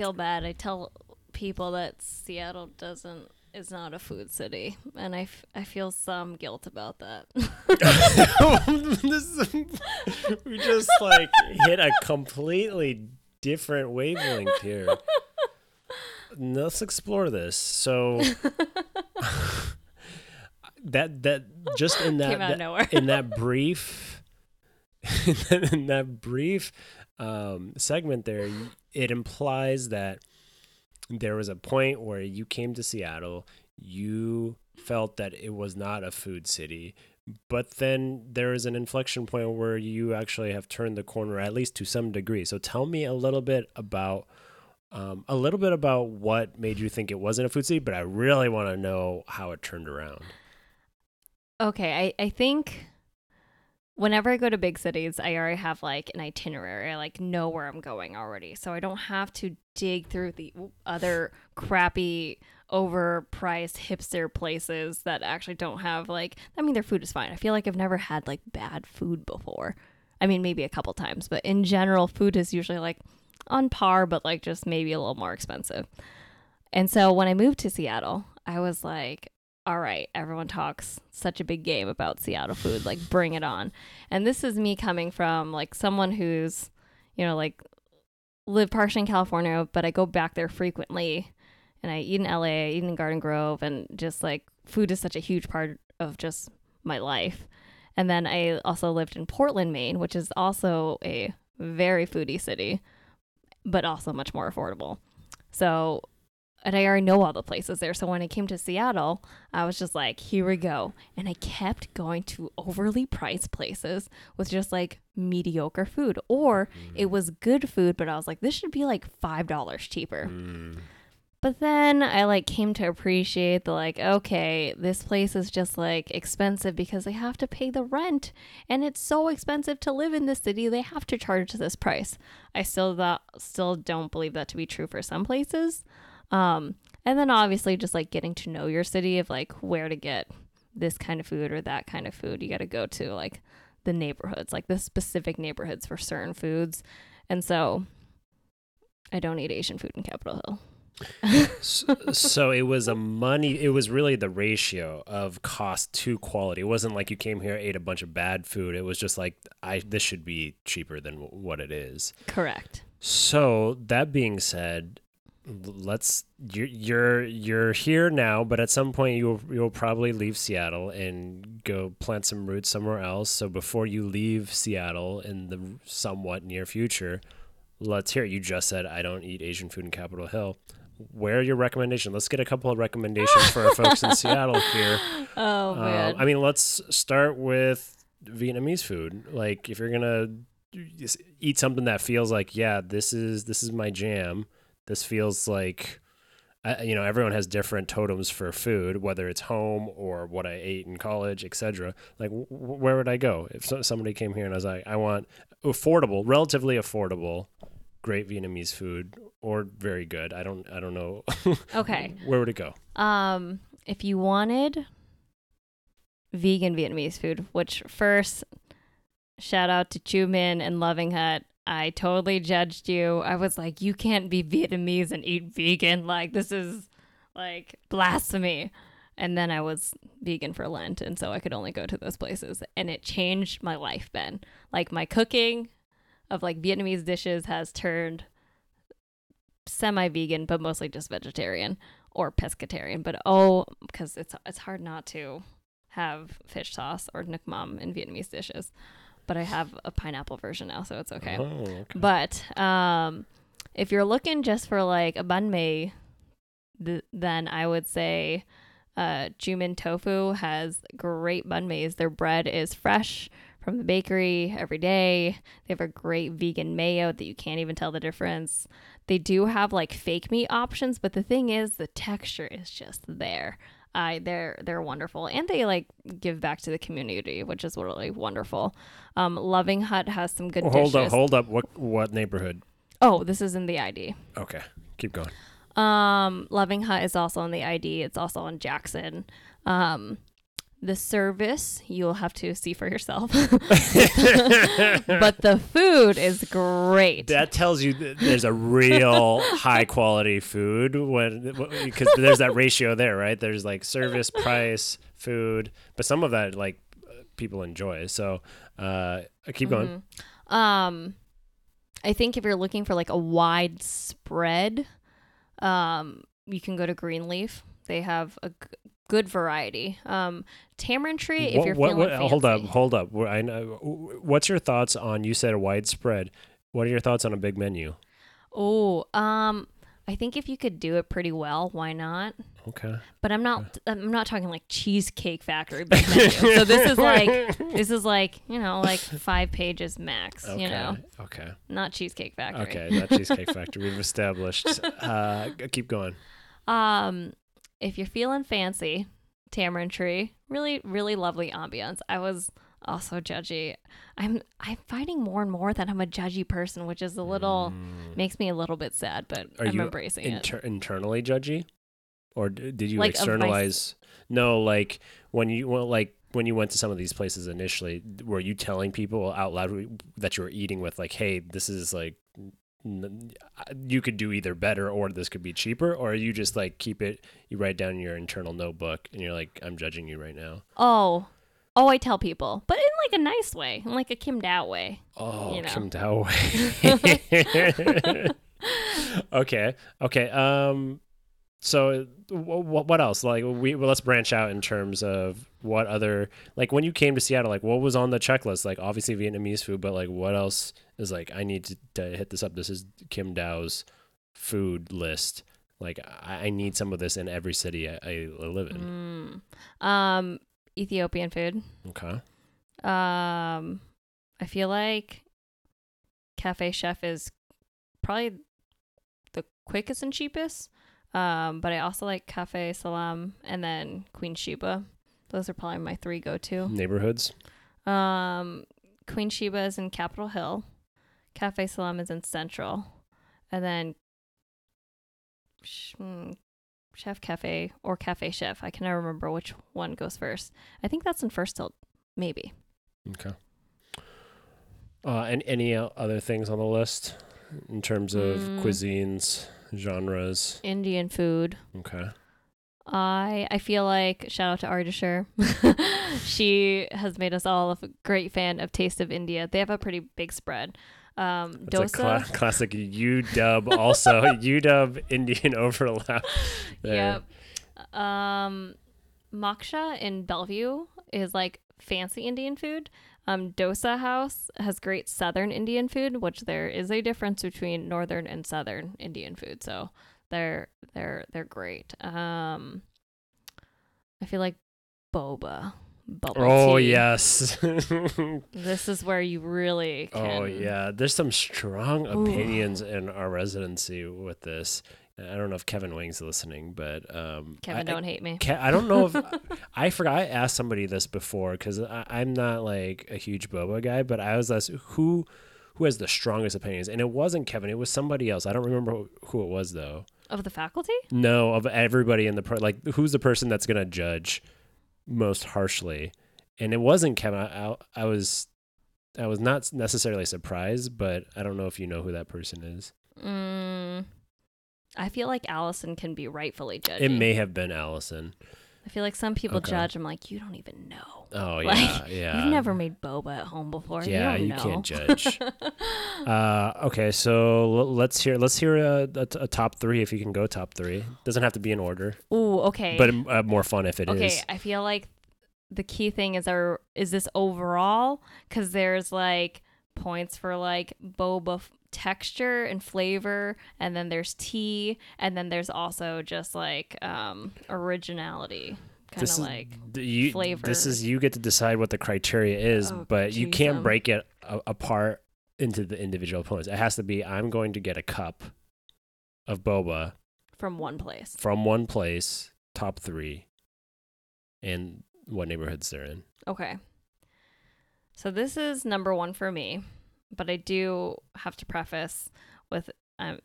Feel bad. I tell people that Seattle doesn't is not a food city, and I, f- I feel some guilt about that. [laughs] [laughs] [laughs] we just like hit a completely different wavelength here. Let's explore this. So that that just in that, Came out of that- nowhere. in that brief [laughs] in that brief um, segment there, it implies that there was a point where you came to Seattle, you felt that it was not a food city, but then there is an inflection point where you actually have turned the corner, at least to some degree. So tell me a little bit about. Um, a little bit about what made you think it wasn't a food city, but I really want to know how it turned around. Okay, I, I think whenever I go to big cities, I already have like an itinerary. I like know where I'm going already. So I don't have to dig through the other crappy, overpriced hipster places that actually don't have like I mean their food is fine. I feel like I've never had like bad food before. I mean maybe a couple times, but in general food is usually like on par but like just maybe a little more expensive. And so when I moved to Seattle, I was like, all right, everyone talks such a big game about Seattle food, like bring it on. And this is me coming from like someone who's, you know, like live partially in California, but I go back there frequently and I eat in LA, I eat in Garden Grove and just like food is such a huge part of just my life. And then I also lived in Portland, Maine, which is also a very foodie city, but also much more affordable. So and I already know all the places there. So when I came to Seattle, I was just like, here we go. And I kept going to overly priced places with just like mediocre food. Or it was good food, but I was like, this should be like $5 cheaper. Mm. But then I like came to appreciate the like, okay, this place is just like expensive because they have to pay the rent. And it's so expensive to live in this city, they have to charge this price. I still that still don't believe that to be true for some places. Um, and then obviously just like getting to know your city of like where to get this kind of food or that kind of food. You got to go to like the neighborhoods, like the specific neighborhoods for certain foods. And so I don't eat Asian food in Capitol Hill. so, so it was a money it was really the ratio of cost to quality it wasn't like you came here ate a bunch of bad food it was just like i this should be cheaper than what it is Correct. so that being said let's you're you're you're here now but at some point you'll you'll probably leave seattle and go plant some roots somewhere else so before you leave seattle in the somewhat near future let's hear it. you just said i don't eat asian food in capitol hill where are your recommendations? Let's get a couple of recommendations for our folks in Seattle [laughs] here. Oh man. Um, I mean, let's start with Vietnamese food. Like, if you're gonna eat something that feels like, yeah, this is this is my jam. This feels like I, you know, everyone has different totems for food, whether it's home or what I ate in college, etc. Like, w- where would I go if so- somebody came here and I was like, I want affordable, relatively affordable, great Vietnamese food, or very good. I don't, I don't know. [laughs] Okay. where would it go? Um, if you wanted vegan Vietnamese food, which first shout out to Chu Minh and Loving Hut. I totally judged you. I was like, you can't be Vietnamese and eat vegan. Like this is like blasphemy. And then I was vegan for Lent, and so I could only go to those places, and it changed my life. Ben, like my cooking of like Vietnamese dishes has turned semi-vegan, but mostly just vegetarian or pescatarian. But oh, because it's it's hard not to have fish sauce or nuoc mam in Vietnamese dishes. But I have a pineapple version now, so it's okay. Oh, okay. But um, if you're looking just for like a banh mi, th- then I would say uh, Chu Minh Tofu has great banh mi's. Their bread is fresh from the bakery every day. They have a great vegan mayo that you can't even tell the difference. They do have like fake meat options, but the thing is, the texture is just there. I they're they're wonderful, and they like give back to the community, which is really wonderful. Um, Loving Hut has some good hold dishes. up, hold up. What what neighborhood? Oh, this is in the ID. Okay, keep going. Um, Loving Hut is also on the ID. It's also on Jackson. Um, the service you'll have to see for yourself, [laughs] [laughs] but the food is great. That tells you th- there's a real [laughs] high quality food when because there's that ratio there, right? There's like service, price, food, but some of that like people enjoy. So uh, keep going. Mhm. Um, I think if you're looking for like a wide spread, um, you can go to Greenleaf. They have a good variety. Um, Tamarind Tree, if What- you're what- feeling what- fancy. hold up, hold up. I know. What's your thoughts on? You said a widespread. What are your thoughts on a big menu? Oh, um, I think if you could do it pretty well, why not? Okay. But I'm not. I'm not talking like Cheesecake Factory big menu. [laughs] so this is like [laughs] this is like you know like five pages max. Okay. You know, Okay. not Cheesecake Factory. Okay. Not Cheesecake Factory. We've established. [laughs] Uh, keep going. Um, if you're feeling fancy, Tamarind Tree, really, really lovely ambiance. I was also judgy. I'm I'm finding more and more that I'm a judgy person, which is a little makes me a little bit sad, but Mm. Are I'm embracing it. Internally judgy, or d- did you Like my- externalize? No, like when you well, like when you went to some of these places initially, were you telling people out loud that you were eating with like, "Hey, this is like." N- You could do either better or this could be cheaper, or you just like keep it. You write down your internal notebook, and you're like, "I'm judging you right now." Oh, oh, I tell people, but in like a nice way, in like a Kim Dow way. Oh, You know. Kim Dow. Way. [laughs] [laughs] Okay. Okay. Um. So, w- what else? Like, we well, let's branch out in terms of what other like when you came to Seattle. Like, what was on the checklist? Like, obviously Vietnamese food, but like, what else is like? I need to, to hit this up. This is Kim Dow's food list. Like, I, I need some of this in every city I, I live in. Mm. Um, Ethiopian food. Okay. Um, I feel like Cafe Chef is probably the quickest and cheapest. Um, but I also like Cafe Selam and then Queen Sheba. Those are probably my three go to. Neighborhoods. Um, Queen Sheba is in Capitol Hill. Cafe Selam is in Central, and then hmm, Chef Cafe or Cafe Chef. I can never remember which one goes first. I think that's in First Hill, maybe. Okay. Uh, and any other things on the list in terms of Mm. cuisines, genres? Indian food. Okay. I I feel like shout out to Ardishir. [laughs] she has made us all a great fan of Taste of India. They have a pretty big spread. Um, dosa. a cla- classic UW also [laughs] UW Indian [laughs] overlap. There. Yep. Um, Moksha in Bellevue is like fancy Indian food. Um, Dosa House has great Southern Indian food, which there is a difference between Northern and Southern Indian food. So they're they're they're great. Um, I feel like boba, bubble Oh tea. yes. [laughs] This is where you really can. oh yeah. There's some strong Ooh. opinions in our residency with this. I don't know if Kevin Wang's listening, but um, Kevin, I, don't hate me. Ke- I don't know if [laughs] I forgot. I asked somebody this before because I'm not like a huge boba guy, but I was asked who who has the strongest opinions, and it wasn't Kevin. It was somebody else. I don't remember who- who it was though. Of the faculty? No, of everybody in the pro- like, who's the person that's gonna judge most harshly? And it wasn't Kevin. I, I, I was, I was not necessarily surprised, but I don't know if you know who that person is. Mm, I feel like Allison can be rightfully judged. It may have been Allison. I feel like some people Okay. judge. I'm like, you don't even know. Oh yeah, [laughs] Like, yeah. You've never made boba at home before. Yeah, you, you can't judge. [laughs] Uh, okay, so l- let's hear let's hear a, a, a top three if you can go top three. Doesn't have to be in order, Ooh, okay. but uh, more fun if it is. okay, I feel like the key thing is our is this overall because there's like points for like boba f- texture and flavor, and then there's tea, and then there's also just like um originality, kind of like d- you, flavor. This is you get to decide what the criteria is, Oh, but you can't um. break it a- apart into the individual components. It has to be I'm going to get a cup of boba from one place. from one place, top three, and what neighborhoods they're in. Okay. So this is number one for me, but I do have to preface with um,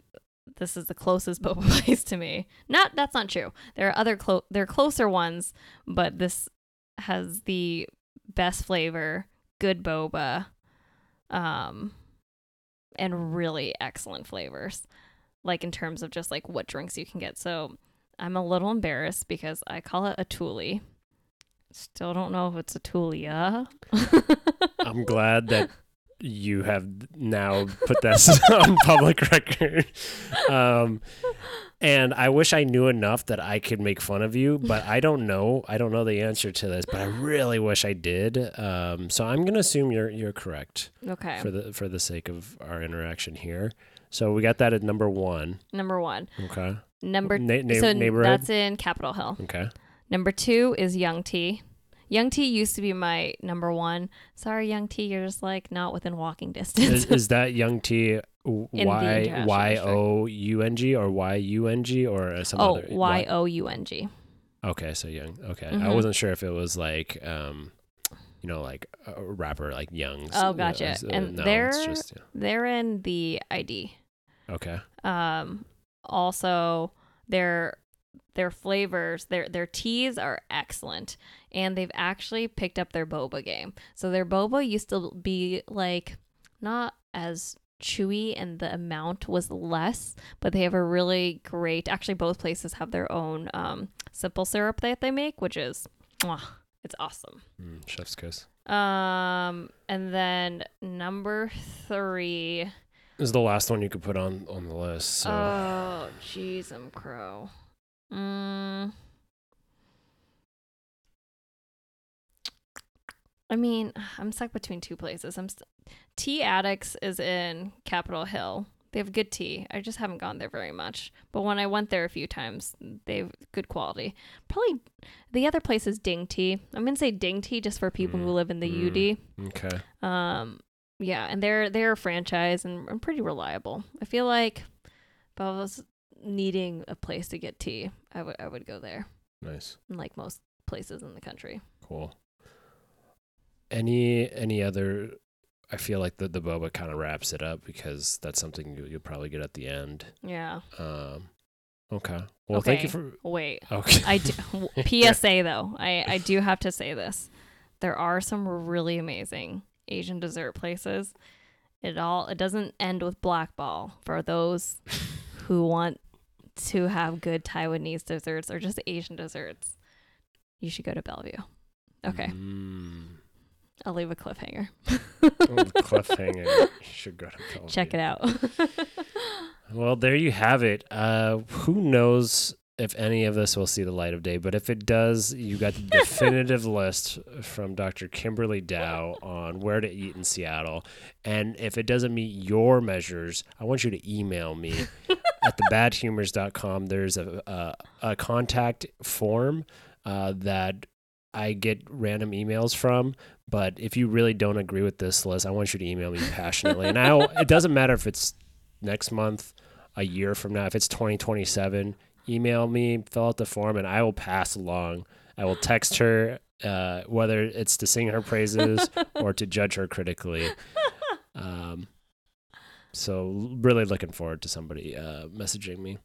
this is the closest [laughs] boba place to me. Not that's not true. There are other clo- there are closer ones, but this has the best flavor, good boba, um, and really excellent flavors. Like in terms of just like what drinks you can get. So I'm a little embarrassed because I call it a Thule. Still don't know if it's a Tulia. I'm glad that [laughs] you have now put this [laughs] on public record. Um, and I wish I knew enough that I could make fun of you, but I don't know. I don't know the answer to this, but I really wish I did. Um, so I'm gonna assume you're you're correct okay. for the for the sake of our interaction here. So we got that at number one. Number one. Okay. Number Na- na- so neighborhood. that's in Capitol Hill. Okay. Number two is Young Tea. Young Tea used to be my number one. Sorry, Young Tea, you're just like not within walking distance. Is, is that Young T [laughs] the Y O U N G or Y U N G or some oh, other Y O U N G. Okay, so young. Okay, I Mhm. wasn't sure if it was like, um, you know, like a rapper like Young's. Oh, gotcha. And they're- just They're in the ID. okay. Um, also their their flavors, their their teas are excellent, and they've actually picked up their boba game. So their boba used to be like not as chewy, and the amount was less, but they have a really great. Actually, both places have their own um, simple syrup that they make, which is, mwah, it's awesome. Mm, chef's kiss. Um, and then number three. This is the last one you could put on on the list. So Oh, jeez, I'm crow. Mm. I mean, I'm stuck between two places. I'm st- Tea Addicts is in Capitol Hill. They have good tea. I just haven't gone there very much. But when I went there a few times, they have good quality. Probably the other place is Ding Tea. I'm gonna say Ding Tea just for people who Mm, live in the mm. UD. okay. Um, yeah, and they're they're a franchise and, and pretty reliable. I feel like if I was needing a place to get tea, I would I would go there. Nice. Like most places in the country. Cool. Any any other? I feel like the the boba kind of wraps it up because that's something you, you'll probably get at the end. Yeah. Um. Okay. Well, thank you for. Wait. Okay. I do, [laughs] PSA though. I I do have to say this. There are some really amazing Asian dessert places. It all it doesn't end with blackball for those [laughs] who want to have good Taiwanese desserts or just Asian desserts. You should go to Bellevue. Okay, Mm. I'll leave a cliffhanger. [laughs] Cliffhanger. You should go to Bellevue. Check it out. [laughs] Well, there you have it. Uh, who knows if any of this will see the light of day? But if it does, you got the definitive [laughs] list from Dr. Kimberly Dow on where to eat in Seattle. And if it doesn't meet your measures, I want you to email me at thebadhumors.com. There's a, a, a contact form uh, that I get random emails from. But if you really don't agree with this list, I want you to email me passionately. And I, it doesn't matter if it's next month, a year from now, if it's 2027, email me, fill out the form, and I will pass along. I will text her, uh, whether it's to sing her praises [laughs] or to judge her critically. Um, so really looking forward to somebody uh, messaging me.